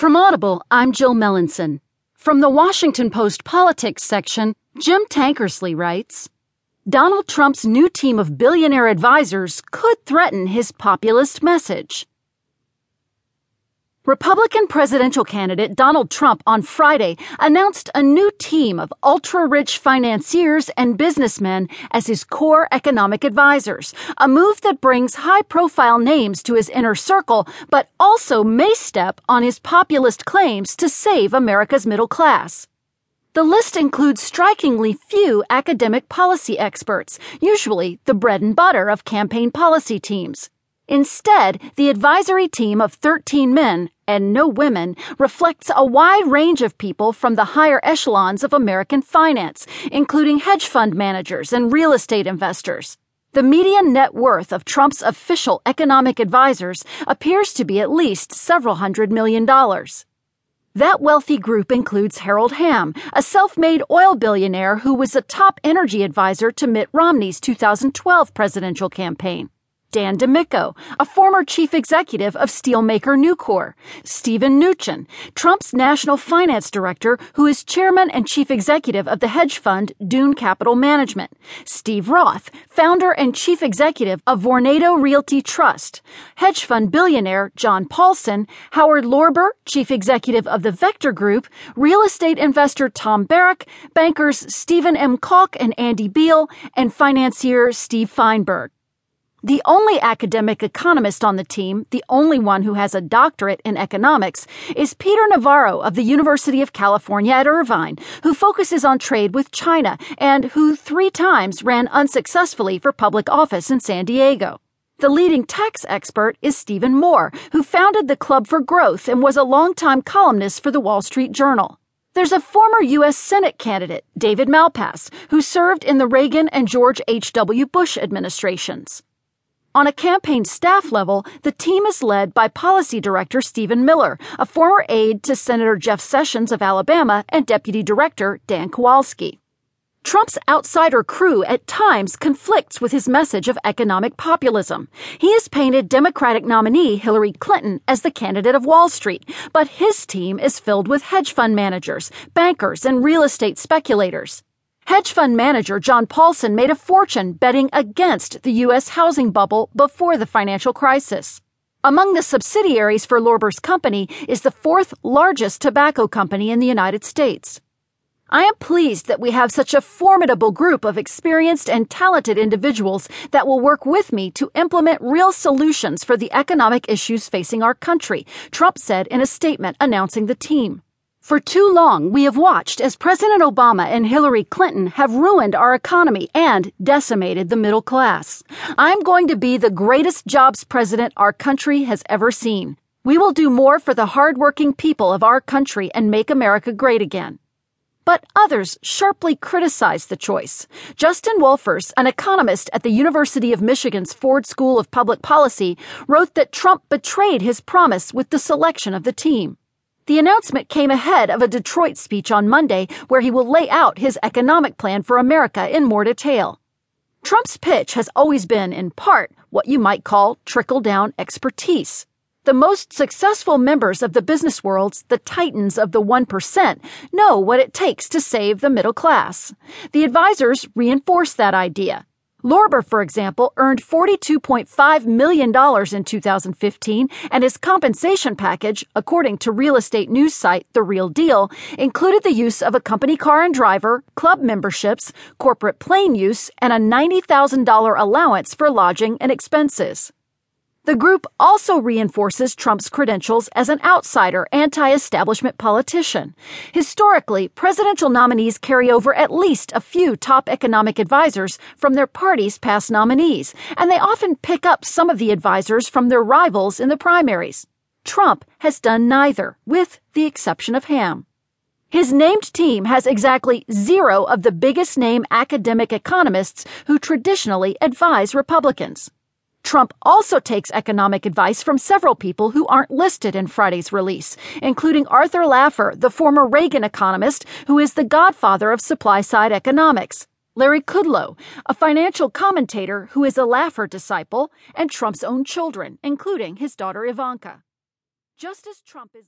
From Audible, I'm Jill Mellinson. From the Washington Post Politics section, Jim Tankersley writes Donald Trump's new team of billionaire advisors could threaten his populist message. Republican presidential candidate Donald Trump on Friday announced a new team of ultra rich financiers and businessmen as his core economic advisors, a move that brings high profile names to his inner circle, but also may step on his populist claims to save America's middle class. The list includes strikingly few academic policy experts, usually the bread and butter of campaign policy teams. Instead, the advisory team of 13 men and no women reflects a wide range of people from the higher echelons of American finance, including hedge fund managers and real estate investors. The median net worth of Trump's official economic advisors appears to be at least several hundred million dollars. That wealthy group includes Harold Hamm, a self made oil billionaire who was a top energy advisor to Mitt Romney's 2012 presidential campaign. Dan DeMicco, a former chief executive of steelmaker Nucor, Steven Mnuchin, Trump's national finance director, who is chairman and chief executive of the hedge fund Dune Capital Management, Steve Roth, founder and chief executive of Vornado Realty Trust, hedge fund billionaire John Paulson, Howard Lorber, chief executive of the Vector Group, real estate investor Tom Barrack, bankers Stephen M. Calk and Andy Beal, and financier Steve Feinberg. The only academic economist on the team, the only one who has a doctorate in economics, is Peter Navarro of the University of California at Irvine, who focuses on trade with China and who three times ran unsuccessfully for public office in San Diego. The leading tax expert is Stephen Moore, who founded the Club for Growth and was a longtime columnist for the Wall Street Journal. There's a former U.S. Senate candidate, David Malpass, who served in the Reagan and George H.W. Bush administrations. On a campaign staff level, the team is led by Policy Director Stephen Miller, a former aide to Senator Jeff Sessions of Alabama and Deputy Director Dan Kowalski. Trump's outsider crew at times conflicts with his message of economic populism. He has painted Democratic nominee Hillary Clinton as the candidate of Wall Street, but his team is filled with hedge fund managers, bankers, and real estate speculators. Hedge fund manager John Paulson made a fortune betting against the U.S. housing bubble before the financial crisis. Among the subsidiaries for Lorber's company is the fourth largest tobacco company in the United States. I am pleased that we have such a formidable group of experienced and talented individuals that will work with me to implement real solutions for the economic issues facing our country, Trump said in a statement announcing the team. For too long, we have watched as President Obama and Hillary Clinton have ruined our economy and decimated the middle class. I'm going to be the greatest jobs president our country has ever seen. We will do more for the hardworking people of our country and make America great again. But others sharply criticized the choice. Justin Wolfers, an economist at the University of Michigan's Ford School of Public Policy, wrote that Trump betrayed his promise with the selection of the team. The announcement came ahead of a Detroit speech on Monday where he will lay out his economic plan for America in more detail. Trump's pitch has always been, in part, what you might call trickle down expertise. The most successful members of the business worlds, the titans of the 1%, know what it takes to save the middle class. The advisors reinforce that idea. Lorber, for example, earned $42.5 million in 2015, and his compensation package, according to real estate news site The Real Deal, included the use of a company car and driver, club memberships, corporate plane use, and a $90,000 allowance for lodging and expenses. The group also reinforces Trump's credentials as an outsider, anti establishment politician. Historically, presidential nominees carry over at least a few top economic advisors from their party's past nominees, and they often pick up some of the advisors from their rivals in the primaries. Trump has done neither, with the exception of Hamm. His named team has exactly zero of the biggest name academic economists who traditionally advise Republicans. Trump also takes economic advice from several people who aren't listed in Friday's release, including Arthur Laffer, the former Reagan economist who is the godfather of supply side economics, Larry Kudlow, a financial commentator who is a Laffer disciple, and Trump's own children, including his daughter Ivanka. Just as Trump is